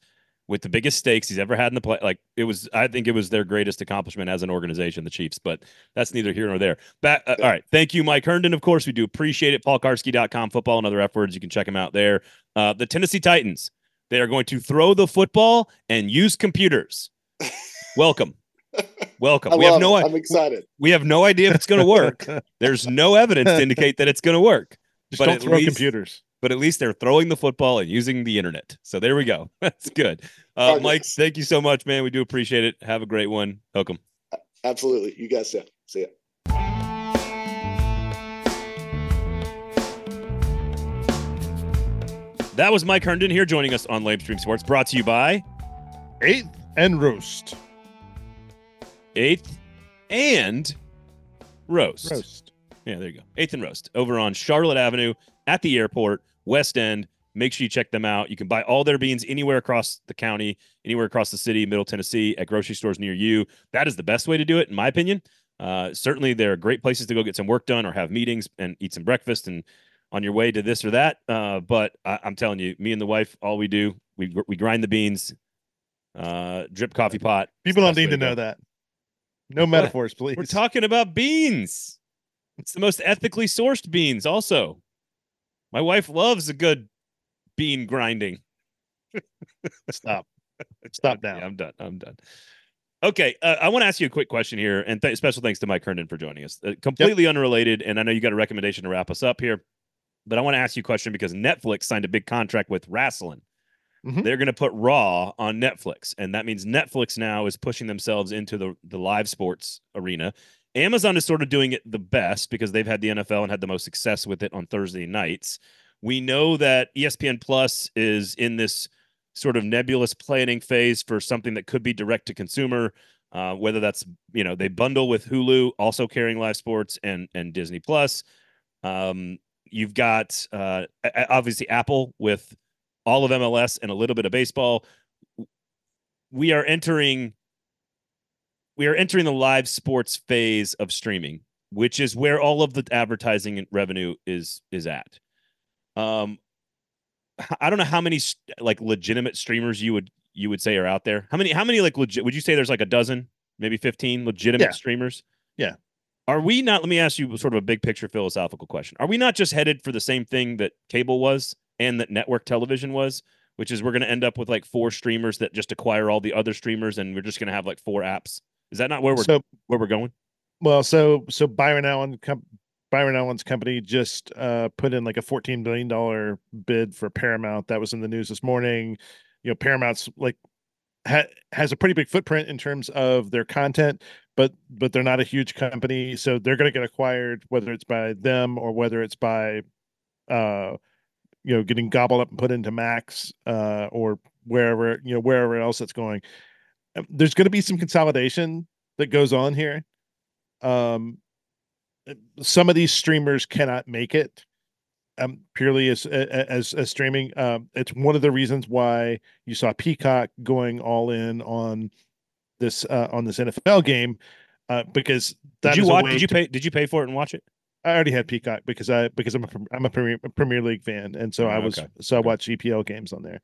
with the biggest stakes he's ever had in the play. Like it was, I think it was their greatest accomplishment as an organization, the Chiefs. But that's neither here nor there. Back, uh, all right. Thank you, Mike Herndon. Of course, we do appreciate it. PaulKuharsky.com, football and other F words. You can check him out there. Uh, the Tennessee Titans. They are going to throw the football and use computers. Welcome. Welcome. (laughs) I we have no it. I'm excited. we have no idea if it's going to work. (laughs) There's no evidence to indicate that it's going to work. Just but don't throw least- computers. But at least they're throwing the football and using the internet. So there we go. (laughs) That's good. Uh, Mike, Progress. thank you so much, man. We do appreciate it. Have a great one. Welcome. Absolutely. You guys see see ya. That was Mike Herndon here joining us on Lamestream Sports, brought to you by Eighth and roast. Eighth and Roast. Roast. Yeah, there you go. Eighth and Roast over on Charlotte Avenue at the airport, West End. Make sure you check them out. You can buy all their beans anywhere across the county, anywhere across the city, Middle Tennessee, at grocery stores near you. That is the best way to do it, in my opinion. Uh, certainly, there are great places to go get some work done or have meetings and eat some breakfast and on your way to this or that. Uh, but I, I'm telling you, me and the wife, all we do, we we grind the beans, uh, drip coffee pot. People don't need to to know go. that. No metaphors, (laughs) please. We're talking about beans. It's the most ethically sourced beans, also. My wife loves a good bean grinding. Stop. (laughs) Stop now. Yeah, I'm done. I'm done. Okay, uh, I want to ask you a quick question here, and th- special thanks to Mike Herndon for joining us. Uh, completely unrelated, and I know you got a recommendation to wrap us up here, but I want to ask you a question because Netflix signed a big contract with Wrestling. Mhm. They're going to put Raw on Netflix, and that means Netflix now is pushing themselves into the the live sports arena. Amazon is sort of doing it the best because they've had the NFL and had the most success with it on Thursday nights. We know that ESPN Plus is in this sort of nebulous planning phase for something that could be direct to consumer, uh, whether that's you know they bundle with Hulu, also carrying live sports and and Disney Plus. Um, you've got uh, obviously Apple with all of MLS and a little bit of baseball. We are entering we are entering the live sports phase of streaming, which is where all of the advertising revenue is is at. Um, I don't know how many like legitimate streamers you would you would say are out there. How many how many like legit would you say there's like a dozen, maybe 15 legitimate Yeah. streamers? Yeah. Are we not? Let me ask you sort of a big picture philosophical question. Are we not just headed for the same thing that cable was and that network television was, which is we're going to end up with like four streamers that just acquire all the other streamers, and we're just going to have like four apps? Is that not where we're So where we're going? well, so so Byron Allen com- Byron Allen's company just uh, put in like a fourteen billion dollar bid for Paramount. That was in the news this morning. You know, Paramount's like ha- has a pretty big footprint in terms of their content, but but they're not a huge company, so they're going to get acquired whether it's by them or whether it's by uh you know getting gobbled up and put into Max uh or wherever you know wherever else it's going. There's going to be some consolidation that goes on here. Um some of these streamers cannot make it um purely as as as streaming um it's one of the reasons why you saw peacock going all in on this uh on this nfl game uh because that Did you watch? Did you to- pay? Did you pay for it and watch it? i already had peacock because i because i'm a i'm a premier, a premier league fan and so Oh, i was okay. so i Okay. watch epl games on there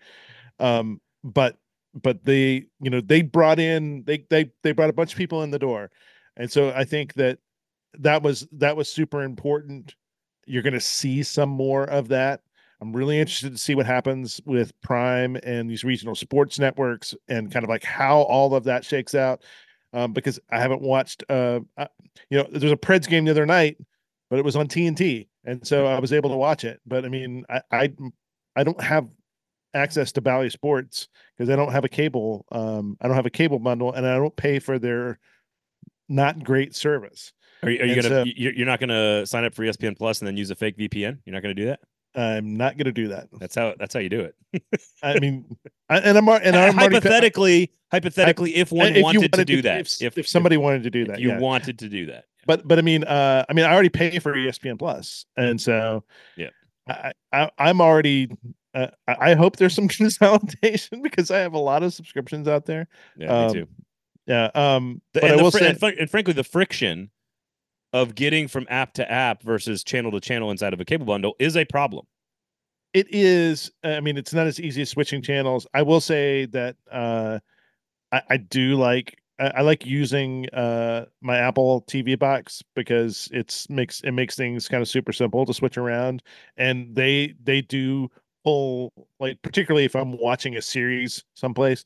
um but but they you know they brought in they they they brought a bunch of people in the door. And so i think that that was that was super important. You're going to see some more of that. I'm really interested to see what happens with prime and these regional sports networks and kind of like how all of that shakes out um, because i haven't watched uh, uh you know there's a preds game the other night but it was on tnt and so i was able to watch it. But i mean i i, I don't have access to Bally Sports because I don't have a cable. Um, I don't have a cable bundle, and I don't pay for their not great service. Are you, are you gonna? so- you're, not gonna sign up for ESPN Plus and then use a fake VPN? You're not gonna do that? I'm not going to do that. That's how. That's how you do it. I (laughs) mean, I, and I'm and I'm hypothetically, hypothetically, if one if wanted to do to- that, if, if, somebody wanted to do that, you yeah. wanted to do that, but but I mean, uh, I mean, I already pay for ESPN Plus, and so Yeah. I, I I'm already. Uh, I hope there's some (laughs) consolidation because I have a lot of subscriptions out there. yeah, me Um, too. Yeah. Um. But and, I will fr- say, and, fr- and frankly, the friction of getting from app to app versus channel to channel inside of a cable bundle is a problem. it is i mean it's not as easy as switching channels i will say that uh i, I do like I like using uh my apple tv box because it's makes it makes things kind of super simple to switch around and they they do pull like particularly if i'm watching a series someplace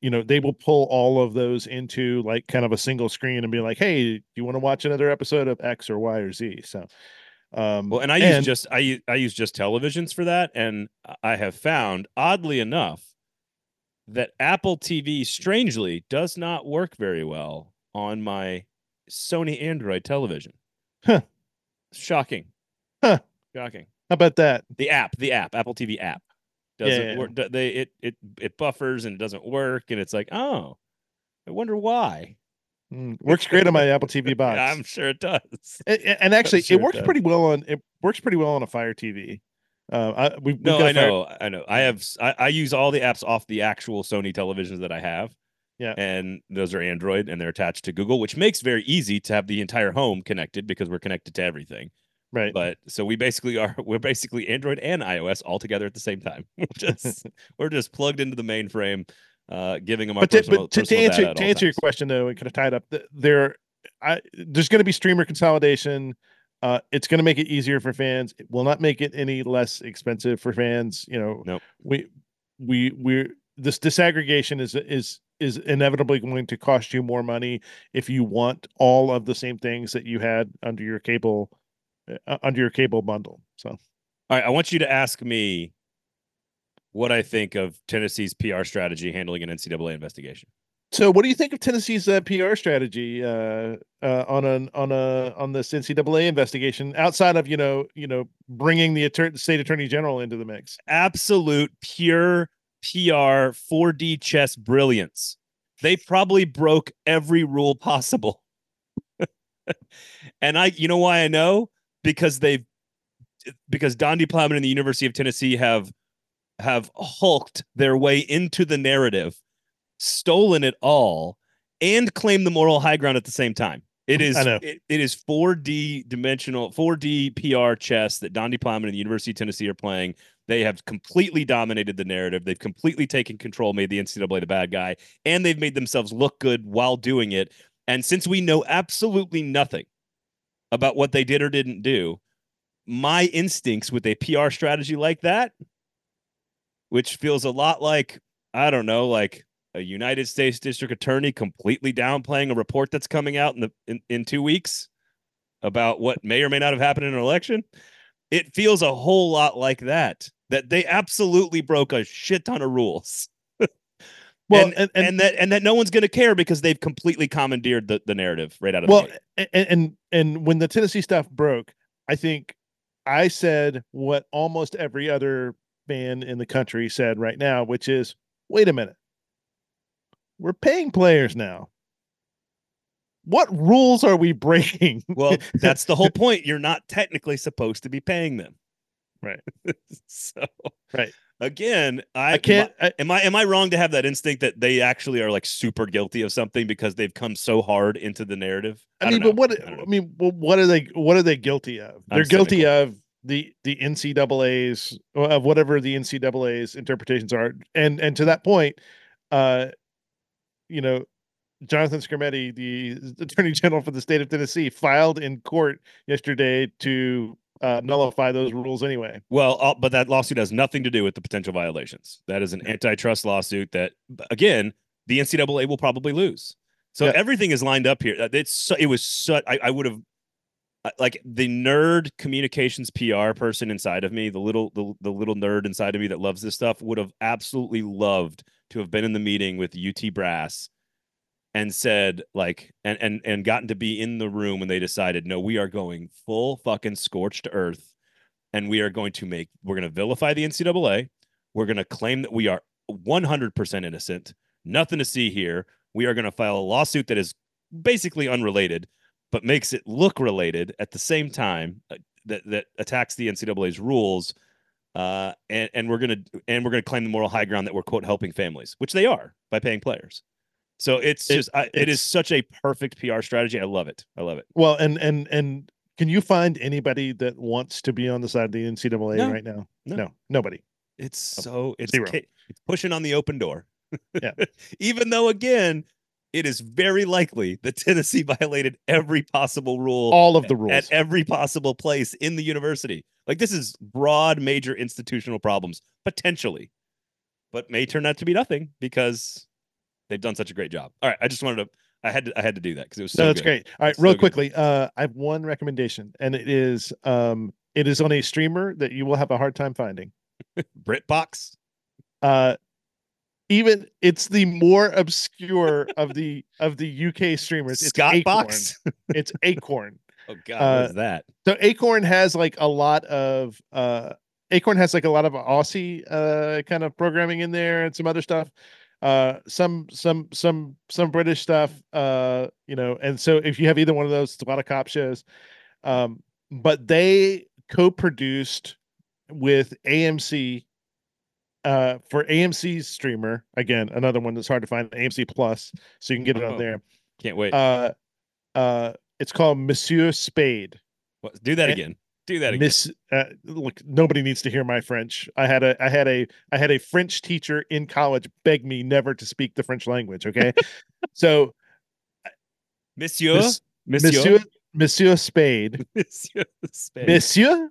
you know they will pull all of those into like kind of a single screen and be like hey do you want to watch another episode of x or y or z so um Well, and I use just I use I use just televisions for that, and I have found, oddly enough, that Apple TV strangely does not work very well on my Sony Android television. Huh. Shocking. Huh. Shocking. How about that The app, the app, Apple TV app, doesn't yeah. work. They it it it buffers and it doesn't work, and it's like, oh, I wonder why. Mm, works great on my Apple TV (laughs) box. Yeah, I'm sure it does. And actually, sure it it works does. pretty well on it works pretty well on a Fire TV. Uh, I, we, No, I Fire- know, I know. I have I, I use all the apps off the actual Sony televisions that I have. Yeah. And those are Android and they're attached to Google, which makes very easy to have the entire home connected because we're connected to everything. Right. But so we basically are (laughs) we're basically Android and iOS all together at the same time. (laughs) We're (laughs) just we're just plugged into the mainframe, uh, giving them our but to, personal, but to, to answer to answer your question though, and kind of tied up, there, I there's going to be streamer consolidation. Uh, it's going to make it easier for fans. It will not make it any less expensive for fans. You know, Nope. we we we're this disaggregation is is is inevitably going to cost you more money if you want all of the same things that you had under your cable under your cable bundle. So All right, I want you to ask me what I think of Tennessee's PR strategy handling an NCAA investigation. So, what do you think of Tennessee's uh, PR strategy uh, uh, on an on a on this NCAA investigation? Outside of you know you know bringing the attor- state attorney general into the mix. absolute pure PR 4D chess brilliance. They probably broke every rule possible. (laughs) and I you know why I know? Because they've because Donde Plowman and the University of Tennessee have have hulked their way into the narrative, stolen it all, and claimed the moral high ground at the same time. It is it, it is 4D dimensional 4D PR chess that Donde Plowman and the University of Tennessee are playing. They have completely dominated the narrative. They've completely taken control, made the NCAA the bad guy, and they've made themselves look good while doing it. And since we know absolutely nothing about what they did or didn't do, my instincts with a PR strategy like that, which feels a lot like, I don't know, like a United States district attorney completely downplaying a report that's coming out in the in, in two weeks about what may or may not have happened in an election. It feels a whole lot like that. That they absolutely broke a shit ton of rules. Well, and, and, and, and that and that no one's going to care because they've completely commandeered the, the narrative right out of well, and, and and when the Tennessee stuff broke, I think I said what almost every other fan in the country said right now, which is, wait a minute, we're paying players now. What rules are we breaking? Well, (laughs) that's the whole point. You're not technically supposed to be paying them. Right. (laughs) so Right. Again, I, I can't. I, Am I am I wrong to have that instinct that they actually are like super guilty of something because they've come so hard into the narrative? I, don't mean, but what I I, mean, well, what are they? What are they guilty of? I'm They're guilty cynical. of the the NCAA's of whatever the NCAA's interpretations are, and and to that point, uh, you know, Jonathan Skrmetti, the Attorney General for the state of Tennessee, filed in court yesterday to uh, nullify those rules anyway. Well, uh, but that lawsuit has nothing to do with the potential violations. That is an antitrust lawsuit that, again, the NCAA will probably lose. So Yeah. everything is lined up here. Uh, It's so, it was so I, I would have uh, like the nerd communications PR person inside of me, the little the, the little nerd inside of me that loves this stuff would have absolutely loved to have been in the meeting with UT brass and said like and and and gotten to be in the room when they decided no we are going full fucking scorched earth and we are going to make we're going to vilify the ncaa we're going to claim that we are 100% innocent. Nothing to see here. We are going to file a lawsuit that is basically unrelated but makes it look related at the same time uh, that that attacks the ncaa's rules uh, and and we're gonna and we're gonna claim the moral high ground that we're quote helping families, which they are by paying players. So it's It- just I, it is it's- such a perfect PR strategy. I love it. I love it. Well, and and and can you find anybody that wants to be on the side of the NCAA No. right now? No. nobody. It's so it's Zero. it's pushing on the open door. Yeah. (laughs) Even though again, it is very likely that Tennessee (laughs) violated every possible rule All of the rules. at every possible place in the university. Like this is broad, major institutional problems potentially, but may turn out to be nothing because they've done such a great job. All right, I just wanted to. I had to. I had to do that because it was so. no, that's good. great. All right, So real good. quickly, uh, I have one recommendation, and it is um, it is on a streamer that you will have a hard time finding. (laughs) BritBox. Uh, even it's the more obscure of the of the UK streamers. It's Scott Acorn. Box. (laughs) It's Acorn. (laughs) Oh God, Uh, what is that? So Acorn has like a lot of uh Acorn has like a lot of Aussie uh kind of programming in there and some other stuff. Uh some some some some British stuff. Uh, you know, and so if you have either one of those, it's a lot of cop shows. Um, but they co-produced with AMC uh for AMC's streamer. Again, another one that's hard to find, AMC Plus, so you can get it Oh. on there. Can't wait. Uh uh it's called Monsieur Spade. What- do that eh, again. Do that again. Miss uh, look, nobody needs to hear my French. I had a I had a I had a French teacher in college beg me never to speak the French language. Okay. (laughs) so Monsieur. Miss- Monsieur. Monsieur Monsieur Spade. (laughs) Monsieur. Spade. Monsieur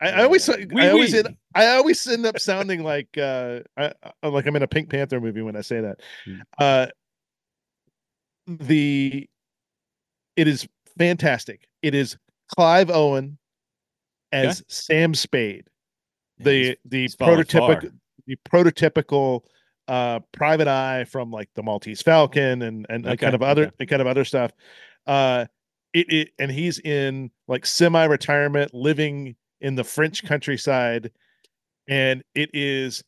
I, I always Yeah. I always oui. end, I always end up sounding like uh I, I- like I'm in a Pink Panther movie when I say that. Mm. Uh the it is fantastic. It is Clive Owen as Sam Spade. Yeah, the he's- the prototypical the prototypical uh private eye from like the Maltese Falcon and and, Okay, kind of other okay. kind of other stuff. Uh it, it and he's in like semi-retirement living in the French countryside and it is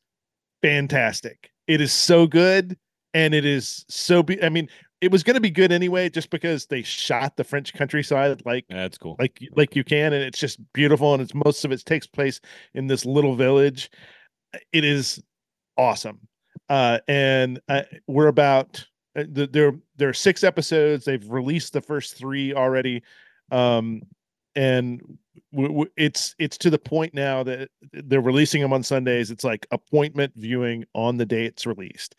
fantastic. It is so good and it is so be I mean it was going to be good anyway just because they shot the French countryside like That's cool. like like you can and it's just beautiful and it's most of it takes place in this little village. It is awesome. Uh and uh, we're about uh, th- there there are six episodes. They've released the first three already. Um and w- w- it's it's to the point now that they're releasing them on sundays. It's like appointment viewing on the day it's released.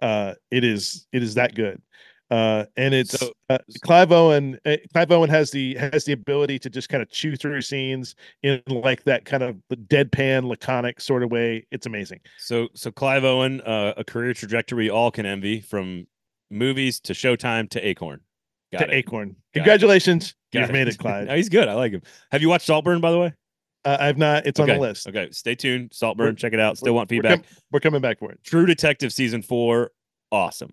Uh it is it is that good Uh, and it's uh, Clive Owen. Uh, Clive Owen has the has the ability to just kind of chew through scenes in like that kind of deadpan, laconic sort of way. It's amazing. So so Clive Owen, uh, a career trajectory we all can envy from movies to Showtime to Acorn. Got to it. Acorn. Got. Congratulations, Got you've it. made it, (laughs) Clyde. No, he's good. I like him. Have you watched Saltburn, by the way? Uh, I've not. It's okay. on the list. Okay, stay tuned. Saltburn, We're- check it out. Still We're- want we're feedback. com- We're, coming back for it. True Detective season four, awesome.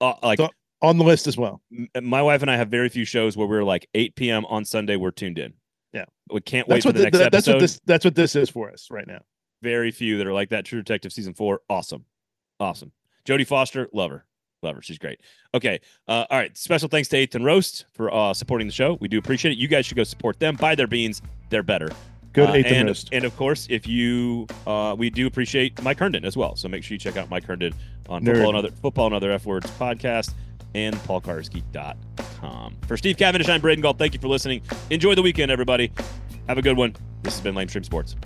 Uh, like So- On the list as well. my wife and I have very few shows where we're like 8 p.m. on Sunday. We're tuned in. Yeah. we can't wait That's for what the next that- that's episode. what this that's what this is for us right now. very few that are like that. True Detective season four, awesome, awesome. Jodie Foster, love her, love her. She's great. Okay, uh, all right. Special thanks to Eighth and Roast for uh, supporting the show. We do appreciate it. You guys should go support them. Buy their beans; they're better. Good Uh, and, roast. and of course, if you, uh, we do appreciate Mike Herndon as well. So make sure you check out Mike Herndon on Nerd. football and other football and other F words podcast and paulkuharsky.com. For Steve Cavendish, I'm Braden Gall. Thank you for listening. Enjoy the weekend, everybody. Have a good one. This has been Lamestream Sports.